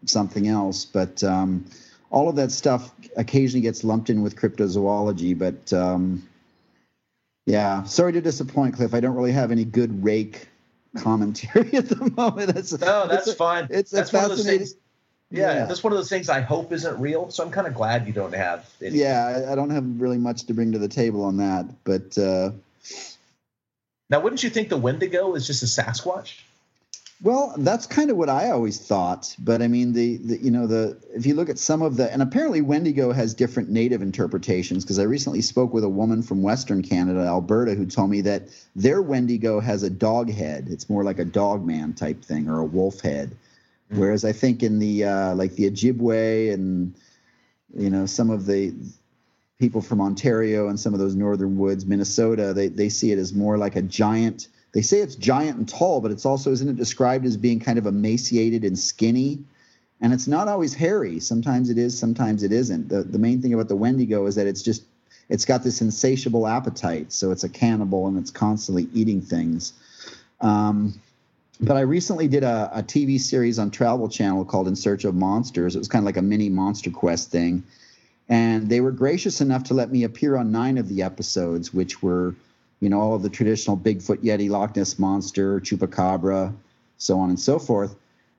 something else. But um, all of that stuff occasionally gets lumped in with cryptozoology. But um, yeah, sorry to disappoint, Cliff. I don't really have any good rake commentary at the moment. That's, No, that's it's a- fine. It's that's one of those things. Yeah, Yeah. that's one of those things I hope isn't real. So I'm kind of glad you don't have. Any. Yeah, I, I don't have really much to bring to the table on that, but. Uh, Now, wouldn't you think the Wendigo is just a Sasquatch? Well, that's kind of what I always thought, but I mean, the, the you know the if you look at some of the and apparently Wendigo has different native interpretations because I recently spoke with a woman from Western Canada, Alberta, who told me that their Wendigo has a dog head. It's more like a dog man type thing or a wolf head, Mm. whereas I think in the uh, like the Ojibwe and you know some of the people from Ontario and some of those northern woods, Minnesota, they they see it as more like a giant. They say it's giant and tall, but it's also isn't it described as being kind of emaciated and skinny? And it's not always hairy. Sometimes it is, sometimes it isn't. The the main thing about the Wendigo is that it's just it's got this insatiable appetite. So it's a cannibal and it's constantly eating things. Um, but I recently did a, a TV series on Travel Channel called In Search of Monsters. It was kind of like a mini Monster Quest thing. And they were gracious enough to let me appear on nine of the episodes, which were, you know, all of the traditional Bigfoot, Yeti, Loch Ness Monster, Chupacabra, so on and so forth.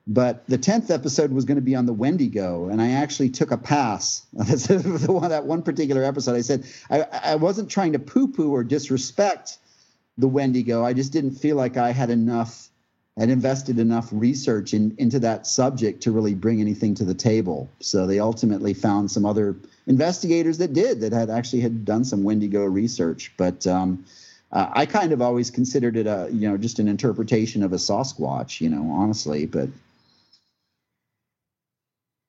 But the 10th episode was going to be on the Wendigo, and I actually took a pass. That one particular episode. I said I, I wasn't trying to poo poo or disrespect the Wendigo. I just didn't feel like I had enough, had invested enough research in, into that subject to really bring anything to the table. So they ultimately found some other investigators that did, that had actually had done some Wendigo research. But um, uh, I kind of always considered it a, you know, just an interpretation of a Sasquatch, you know, honestly. But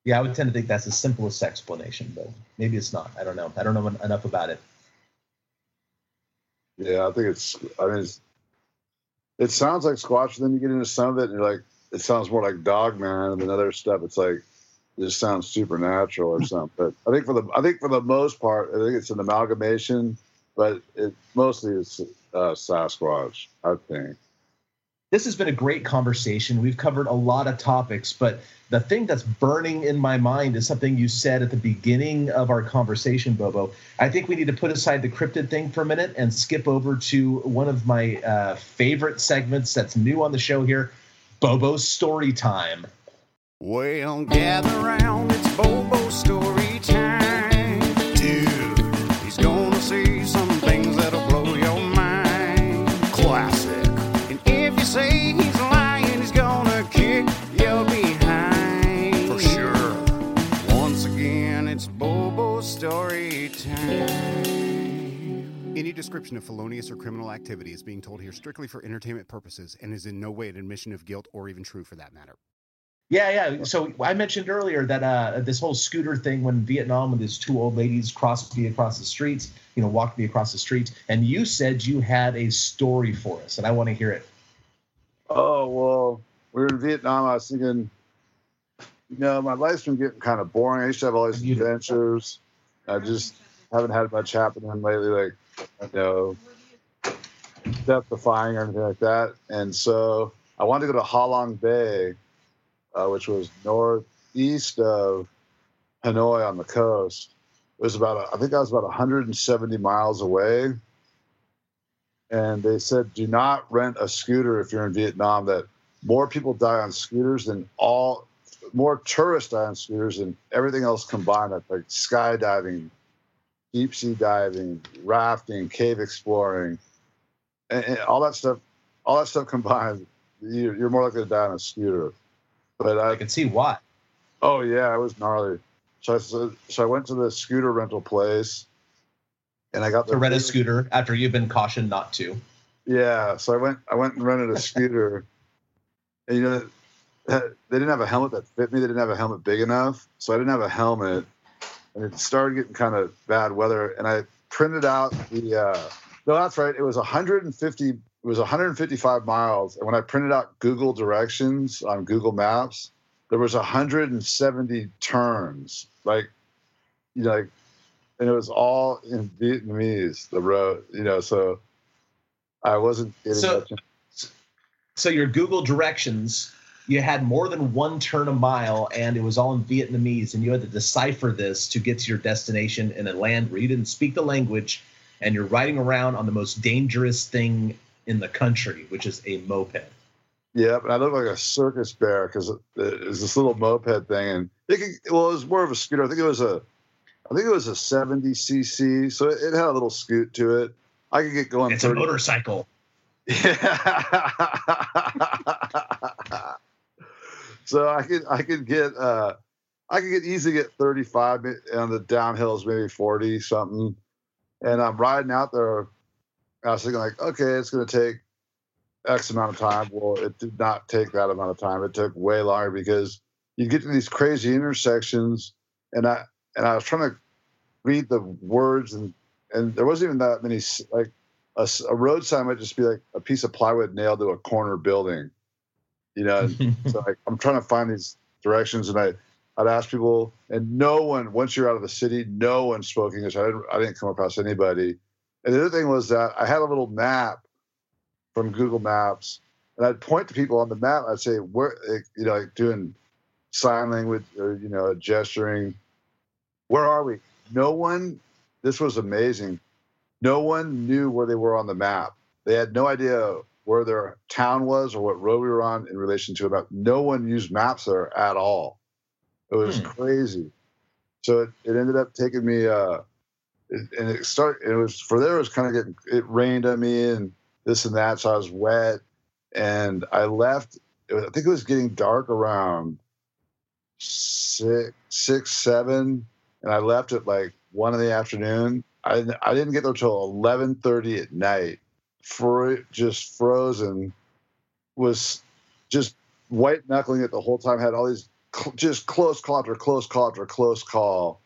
yeah, I would tend to think that's the simplest explanation, but maybe it's not. I don't know. I don't know enough about it. Yeah, I think it's. I mean, it's, it sounds like Squatch. And then you get into some of it, and you're like, it sounds more like Dogman, and then other stuff. It's like, it just sounds supernatural or something. But I think for the, I think for the most part, I think it's an amalgamation, but it mostly is uh, Sasquatch. I think. This has been a great conversation. We've covered a lot of topics, but the thing that's burning in my mind is something you said at the beginning of our conversation, Bobo. I think we need to put aside the cryptid thing for a minute and skip over to one of my uh, favorite segments that's new on the show here Bobo's Story Time. Well, gather around, it's Bobo's Story Time. Description of felonious or criminal activity is being told here strictly for entertainment purposes and is in no way an admission of guilt or even true for that matter. Yeah, yeah. So I mentioned earlier that uh, this whole scooter thing when Vietnam, when these two old ladies crossed me across the streets, you know, walked me across the streets, and you said you had a story for us, and I want to hear it. Oh well, we were in Vietnam. I was thinking, you know, my life's been getting kind of boring. I used to have all these adventures. I just haven't had much happening lately, like you know, defying or anything like that. And so I wanted to go to Halong Bay, uh, which was northeast of Hanoi on the coast. It was about, I think I was about 170 miles away. And they said, do not rent a scooter if you're in Vietnam. That more people die on scooters than all, more tourists die on scooters than everything else combined. Like skydiving, deep sea diving, rafting, cave exploring, and, and all that stuff. All that stuff combined, you, you're more likely to die on a scooter. But I, I can see why. Oh yeah, it was gnarly. So I, so I went to the scooter rental place, and I got to rent a scooter after you've been cautioned not to. Yeah, so I went I went and rented a scooter, and you know they didn't have a helmet that fit me. They didn't have a helmet big enough, so I didn't have a helmet, and it started getting kind of bad weather. And I printed out the uh, no, that's right. It was 150. It was 155 miles, and when I printed out Google directions on Google Maps, there was 170 turns, like you know, like, and it was all in Vietnamese. The road, you know, so I wasn't getting so, much. So your Google directions, you had more than one turn a mile, and it was all in Vietnamese, and you had to decipher this to get to your destination in a land where you didn't speak the language, and you're riding around on the most dangerous thing in the country, which is a moped. Yeah, I looked like a circus bear because it was this little moped thing, and it could, well, it was more of a scooter. I think it was a, I think it was a 70 cc, so it, it had a little scoot to it. I could get going. It's 30. a motorcycle. Yeah. so I could I could get uh I could get easily get 35 on the downhills, maybe 40 something. And I'm riding out there. I was thinking like, okay, it's to take X amount of time. Well, it did not take that amount of time. It took way longer because you get to these crazy intersections, and I and I was trying to read the words, and and there wasn't even that many. Like a, a road sign might just be like a piece of plywood nailed to a corner building, you know. so like, I'm trying to find these directions, and I I'd ask people, and no one once you're out of the city, no one spoke English. I didn't I didn't come across anybody. And the other thing was that I had a little map from Google Maps, and I'd point to people on the map. I'd say, "Where, eh, you know, like doing sign language or you know, gesturing. Where are we?" No one. This was amazing. No one knew where they were on the map. They had no idea where their town was or what road we were on in relation to about. No one used maps there at all. It was hmm. crazy. So it, it ended up taking me. Uh, it, and it started. It was for there. It was kind of getting. It rained on me and this and that. So I was wet, and I left. I think it was getting dark around six, six, seven, and I left at like one in the afternoon. I I didn't get there till eleven thirty at night. For just frozen, was just white knuckling it the whole time. Had all these cl- just close call after close call after close call,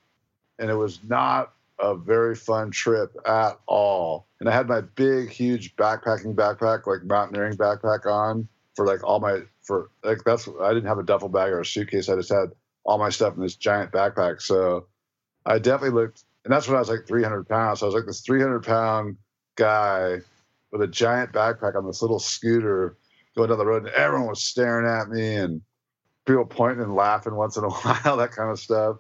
and it was not a very fun trip at all. And I had my big, huge backpacking backpack, like mountaineering backpack on for like all my for like that's I didn't have a duffel bag or a suitcase. I just had all my stuff in this giant backpack. So I definitely looked, and that's when I was like 300 pounds. So I was like this 300 pound guy with a giant backpack on this little scooter going down the road, and everyone was staring at me and people pointing and laughing once in a while, that kind of stuff.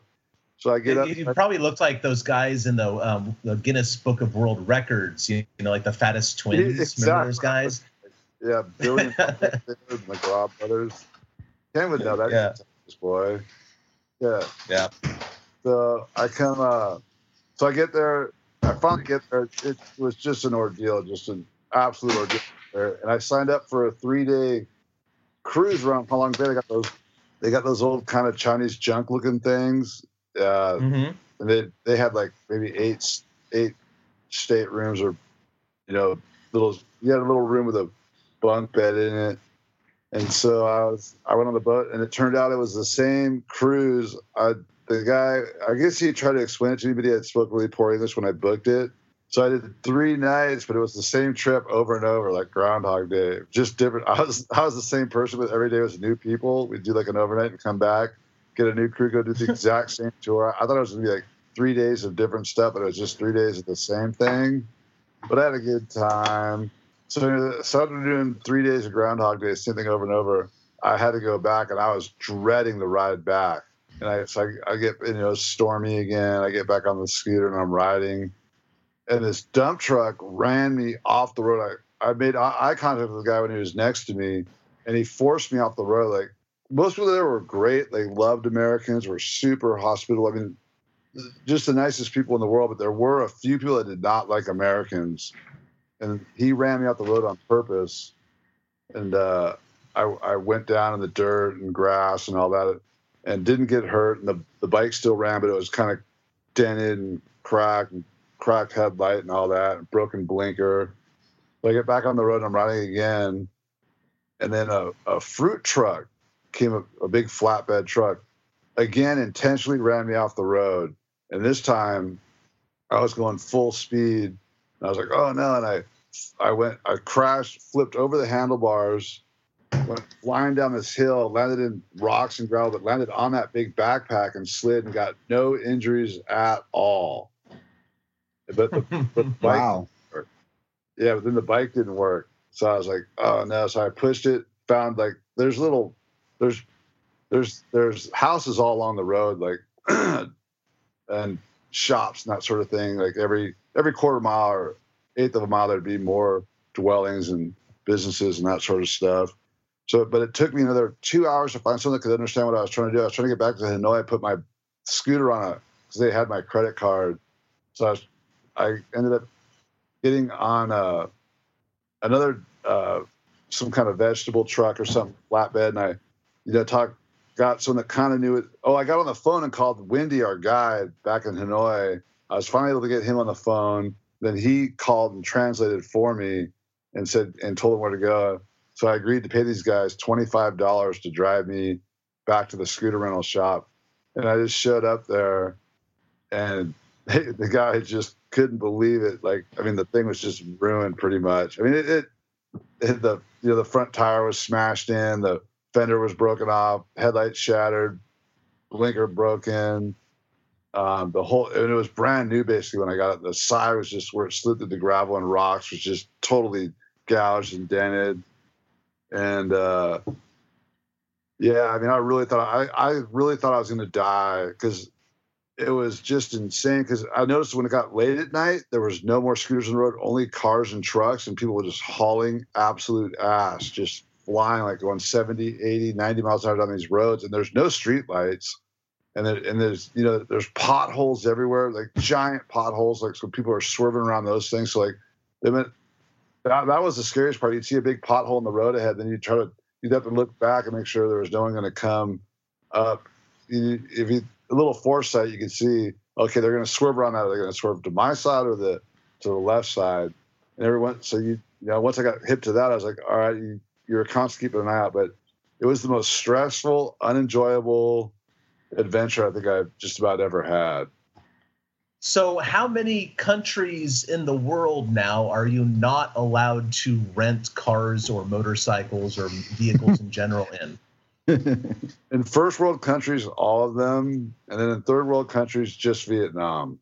So I get up. You, probably looked like those guys in the, um, the Guinness Book of World Records. You, know, like the fattest twins. Exactly. Remember those guys? Yeah, Billy and the McGraw brothers. Ken would know that. Yeah. This boy. Yeah. Yeah. So I come. Uh, so I get there. I finally get there. It was just an ordeal, just an absolute. And I signed up for a three-day cruise around Halong Bay. They got those. They got those old kind of Chinese junk-looking things. Uh, Mm-hmm. and they they had like maybe eight eight staterooms or you know little you had a little room with a bunk bed in it and so i was i went on the boat and it turned out it was the same cruise i the guy i guess he tried to explain it to me but he had spoke really poor english when i booked it so i did three nights but it was the same trip over and over like groundhog day just different i was i was the same person but every day was new people we'd do like an overnight and come back get a new crew go do the exact same tour i thought it was going to be like three days of different stuff, but it was just three days of the same thing. But I had a good time. So started doing three days of Groundhog Day, same thing over and over. I had to go back, and I was dreading the ride back. And I, so I, I get, you know, stormy again. I get back on the scooter and I'm riding, and this dump truck ran me off the road. I, I made eye contact with the guy when he was next to me, and he forced me off the road. Like most people there were great. They loved Americans, were super hospitable. I mean, just the nicest people in the world, but there were a few people that did not like Americans. And he ran me off the road on purpose. And uh, I, I went down in the dirt and grass and all that and didn't get hurt. And the, the bike still ran, but it was kind of dented and cracked and cracked headlight and all that, broken blinker. So I get back on the road and I'm riding again. And then a, a fruit truck came, a, a big flatbed truck, again intentionally ran me off the road. And this time I was going full speed. And I was like, oh no. And I I went I crashed, flipped over the handlebars, went flying down this hill, landed in rocks and gravel, but landed on that big backpack and slid and got no injuries at all. But the, but the bike Wow. yeah, but then the bike didn't work. So I was like, oh no. So I pushed it, found like there's little there's there's there's houses all along the road, like and shops and that sort of thing. Like every every quarter mile or eighth of a mile there'd be more dwellings and businesses and that sort of stuff. So but it took me another two hours to find someone that could understand what I was trying to do. I was trying to get back to Hanoi, I put my scooter on a because they had my credit card. So I was I ended up getting on a another uh, some kind of vegetable truck or some flatbed, and I, you know, talk got someone that kind of knew it. Oh, I got on the phone and called Wendy, our guide back in Hanoi. I was finally able to get him on the phone. Then he called and translated for me and said and told him where to go. So I agreed to pay these guys twenty five dollars to drive me back to the scooter rental shop, and I just showed up there, and the guy just couldn't believe it. Like, I mean, the thing was just ruined pretty much. I mean, it, it, it the you know the front tire was smashed in, the fender was broken off, headlight shattered, blinker broken. Um, the whole and it was brand new basically when I got it. The side was just where it slid through the gravel and rocks was just totally gouged and dented. And uh, yeah, I mean, I really thought I, I really thought I was going to die because it was just insane. Because I noticed when it got late at night, there was no more scooters on the road, only cars and trucks, and people were just hauling absolute ass, just flying like going 70, 80, 90 miles an hour down these roads. And there's no street lights. And, there, and there's you know there's potholes everywhere like giant potholes like so people are swerving around those things so like they went That, that was the scariest part. You'd see a big pothole in the road ahead, then you'd try to you'd have to look back and make sure there was no one going to come up. You, if you a little foresight, you can see okay, they're going to swerve around that. They're going to swerve to my side or the to the left side, and everyone. So you you know once I got hip to that, I was like, all right, you, you're constantly keeping an eye out. But it was the most stressful, unenjoyable adventure I think I've just about ever had. So, how many countries in the world now are you not allowed to rent cars or motorcycles or vehicles in general in? In first world countries, all of them, and then in third world countries, just Vietnam.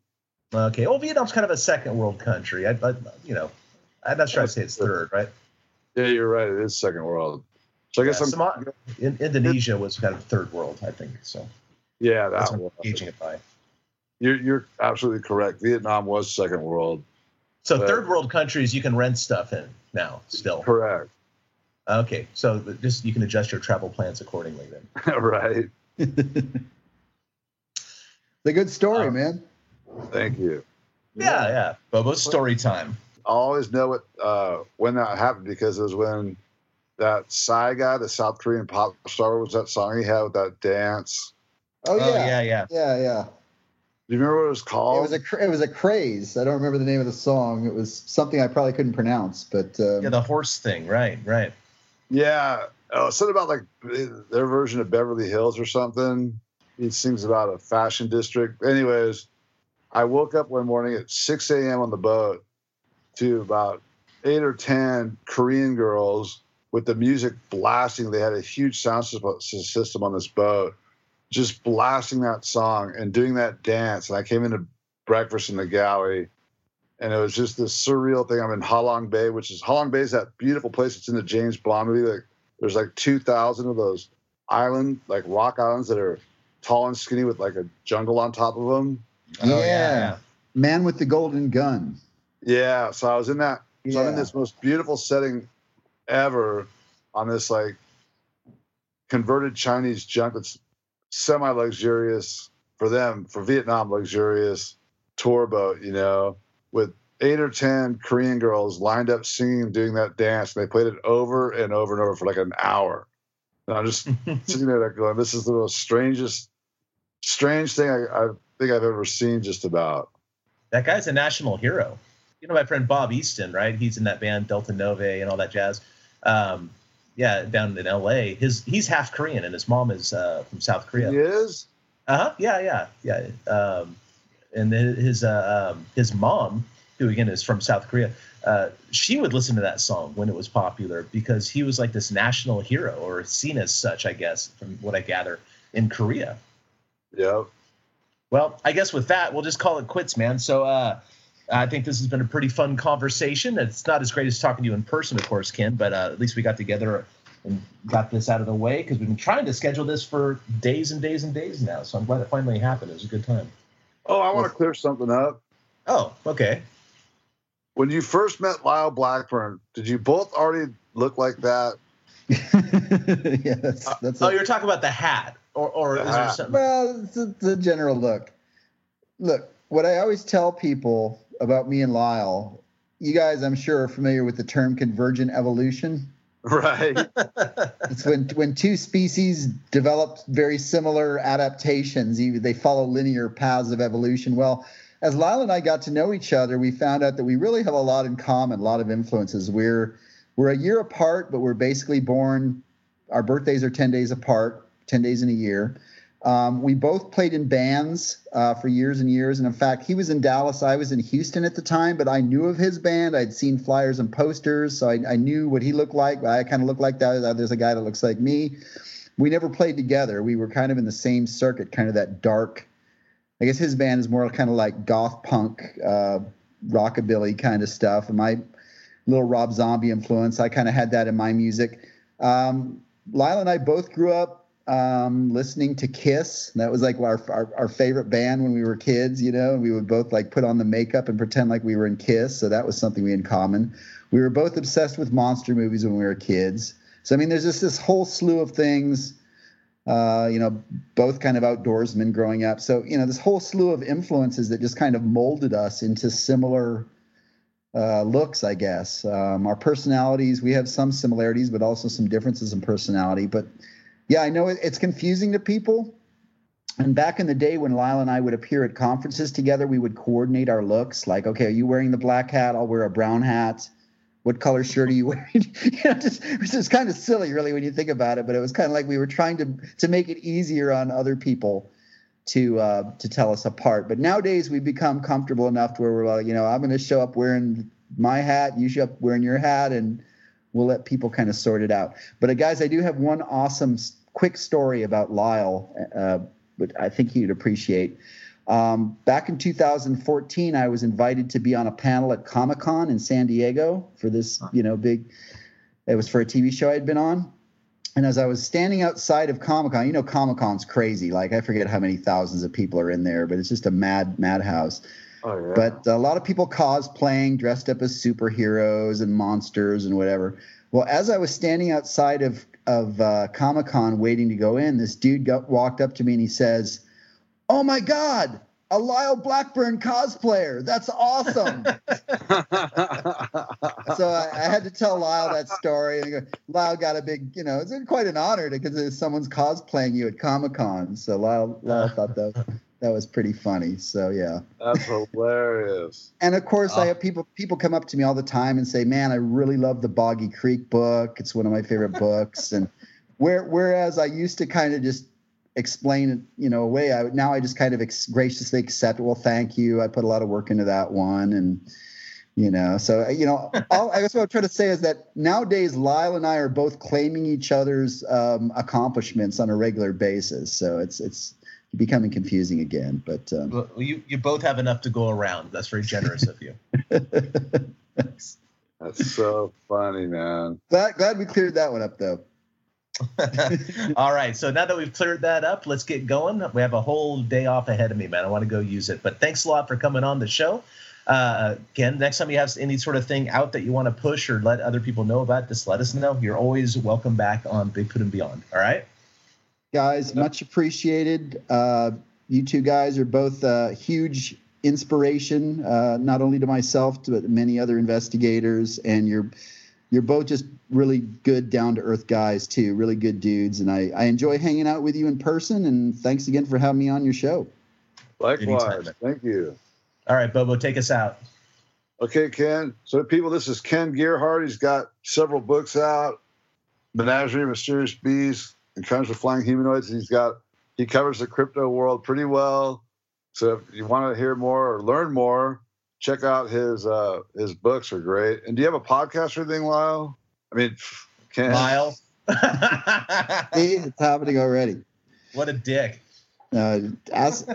Okay. Well, Vietnam's kind of a second world country. I, I you know, I'm not sure I'd say it's third, right? Yeah, you're right. It is second world. So I guess Yeah, I'm. In, Indonesia was kind of third world, I think. So yeah, that's that. I'm gauging it by. You're you're absolutely correct. Vietnam was second world. So But- third world countries you can rent stuff in now still. Correct. Okay. So just you can adjust your travel plans accordingly then. right. It's a good story, Um, man. Thank you. Yeah, yeah. Bobo's story time. I always know what uh, when that happened because it was when that Psy guy, the South Korean pop star, was that song he had with that dance. Oh, yeah. yeah, yeah. yeah, yeah. Do you remember what it was called? It called? was a cra- it was a craze. I don't remember the name of the song. It was something I probably couldn't pronounce, but um, Yeah, the horse thing. Right, right. Yeah, oh, something about like their version of Beverly Hills or something. He sings about a fashion district. Anyways, I woke up one morning at 6 a.m. on the boat to about eight or 10 Korean girls with the music blasting. They had a huge sound system on this boat, just blasting that song and doing that dance. And I came into breakfast in the galley. And it was just this surreal thing. I'm in Halong Bay, which is Halong Bay is that beautiful place. It's in the James Bond movie. Like there's like 2,000 of those island, like rock islands that are tall and skinny with like a jungle on top of them. Oh, Yeah. Man with the Golden Gun. Yeah, so I was in that. So I'm in this most beautiful setting ever on this like converted Chinese junk that's semi luxurious for them, for Vietnam, luxurious tour boat, you know, with eight or 10 Korean girls lined up singing doing that dance. And they played it over and over and over for like an hour. And I'm just sitting there going, this is the most strangest, strange thing I, I think I've ever seen just about. That guy's a national hero. You know my friend Bob Easton, right? He's in that band Delta Nove and all that jazz. Um, yeah, down in L.A. His he's half Korean and his mom is uh, from South Korea. He is? Uh huh. Yeah, yeah, yeah. Um, and his uh, um, his mom, who again is from South Korea, uh, she would listen to that song when it was popular because he was like this national hero or seen as such, I guess, from what I gather in Korea. Yep. Well, I guess with that, we'll just call it quits, man. So uh, I think this has been a pretty fun conversation. It's not as great as talking to you in person, of course, Ken, but uh, at least we got together and got this out of the way because we've been trying to schedule this for days and days and days now. So I'm glad it finally happened. It was a good time. Oh, I want to clear something up. Oh, okay. When you first met Lyle Blackburn, did you both already look like that? yeah, uh, that's that's. Oh, you're talking about the hat, or or The is there something? Well, it's a, it's a general look. Look, what I always tell people about me and Lyle, you guys, I'm sure, are familiar with the term convergent evolution. Right. It's when when two species develop very similar adaptations, they follow linear paths of evolution. Well, as Lyle and I got to know each other, we found out that we really have a lot in common, a lot of influences. We're we're a year apart, but we're basically born. Our birthdays are ten days apart, ten days in a year. Um, we both played in bands uh, for years and years, and in fact, he was in Dallas. I was in Houston at the time, but I knew of his band. I'd seen flyers and posters, so I, I knew what he looked like. I kind of looked like that. There's a guy that looks like me. We never played together. We were kind of in the same circuit, kind of that dark. I guess his band is more kind of like goth punk, uh, rockabilly kind of stuff, and my little Rob Zombie influence. I kind of had that in my music. Um, Lyle and I both grew up um, listening to Kiss. That was like our, our our favorite band when we were kids. You know, we would both like put on the makeup and pretend like we were in Kiss. So that was something we had in common. We were both obsessed with monster movies when we were kids. So I mean, there's just this whole slew of things. Uh, you know, both kind of outdoorsmen growing up. So you know, this whole slew of influences that just kind of molded us into similar uh, looks, I guess. Um, our personalities, we have some similarities, but also some differences in personality. But yeah, I know it's confusing to people. And back in the day when Lyle and I would appear at conferences together, we would coordinate our looks. Like, okay, are you wearing the black hat? I'll wear a brown hat. What color shirt are you wearing? you know, just it's just kind of silly, really, when you think about it. But it was kind of like we were trying to to make it easier on other people to uh, to tell us apart. But nowadays we've become comfortable enough to where we're like, you know, I'm going to show up wearing my hat, you show up wearing your hat, and we'll let people kind of sort it out. But uh, guys, I do have one awesome quick story about Lyle, uh, but I think you'd appreciate. Um, back in 2014, I was invited to be on a panel at Comic Con in San Diego for this, you know, big. It was for a TV show I'd been on, and as I was standing outside of Comic Con, you know, Comic Con's crazy. Like I forget how many thousands of people are in there, but it's just a mad madhouse. Oh yeah. But a lot of people cosplaying, dressed up as superheroes and monsters and whatever. Well, as I was standing outside of of uh, Comic Con waiting to go in, this dude got, walked up to me and he says, "Oh my God, a Lyle Blackburn cosplayer! That's awesome!" so I, I had to tell Lyle that story. And go, Lyle got a big, you know, it's quite an honor because someone's cosplaying you at Comic Con. So Lyle, Lyle thought that that was pretty funny. So yeah. That's hilarious. And of course, I have people people come up to me all the time and say, "Man, I really love the Boggy Creek book. It's one of my favorite books." And where whereas I used to kind of just explain it, you know, away, I now I just kind of ex- graciously accept. Well, thank you. I put a lot of work into that one, and you know, so you know, all, I guess what I'm trying to say is that nowadays Lyle and I are both claiming each other's um, accomplishments on a regular basis. So it's it's becoming confusing again. But um, Well, you you both have enough to go around. That's very generous of you. That's so funny, man. Glad, glad we cleared that one up, though. All right. So now that we've cleared that up, let's get going. We have a whole day off ahead of me, man. I want to go use it. But thanks a lot for coming on the show. Uh, again, next time you have any sort of thing out that you want to push or let other people know about, just let us know. You're always welcome back on Bigfoot and Beyond. All right. Guys, much appreciated. Uh, you two guys are both uh, huge inspiration, uh, not only to myself, but many other investigators. And you're you're both just really good, down to earth guys too. Really good dudes, and I, I enjoy hanging out with you in person. And thanks again for having me on your show. Likewise. Thank you. All right, Bobo, take us out. Okay, Ken. So, people, this is Ken Gerhard. He's got several books out Menagerie, Mysterious Beasts, Encounters with Flying Humanoids. He's got, he covers the crypto world pretty well. So, if you want to hear more or learn more, check out his uh his books are great. And do you have a podcast or anything, Lyle? I mean, Ken. Lyle. See, it's happening already. what a dick. Uh, ask,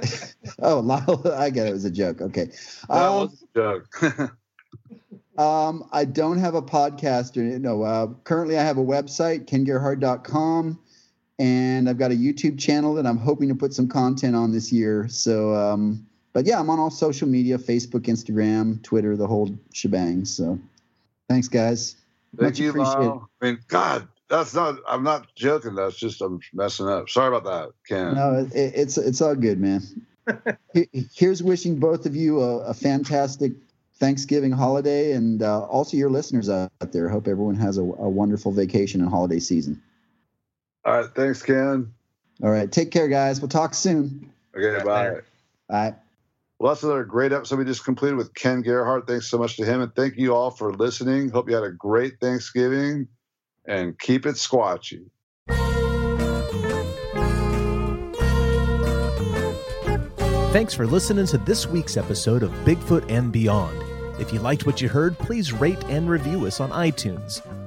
oh, Lyle, I get it. It was a joke. Okay. That Um, was a joke. Um, I don't have a podcast or no. Uh, currently, I have a website, kengerhard.com, and I've got a YouTube channel that I'm hoping to put some content on this year. So, um, but yeah, I'm on all social media: Facebook, Instagram, Twitter, the whole shebang. So, thanks, guys. Thank Much you, appreciated. I mean, God, that's not, I'm not joking. That's just, I'm messing up. Sorry about that, Ken. No, it, it's it's all good, man. Here's wishing both of you a, a fantastic Thanksgiving holiday, and uh, also your listeners out there. Hope everyone has a, a wonderful vacation and holiday season. All right. Thanks, Ken. All right, take care, guys. We'll talk soon. Okay, right, bye. later. Bye. Well, that's another great episode we just completed with Ken Gerhard. Thanks so much to him. And thank you all for listening. Hope you had a great Thanksgiving and keep it squatchy. Thanks for listening to this week's episode of Bigfoot and Beyond. If you liked what you heard, please rate and review us on iTunes.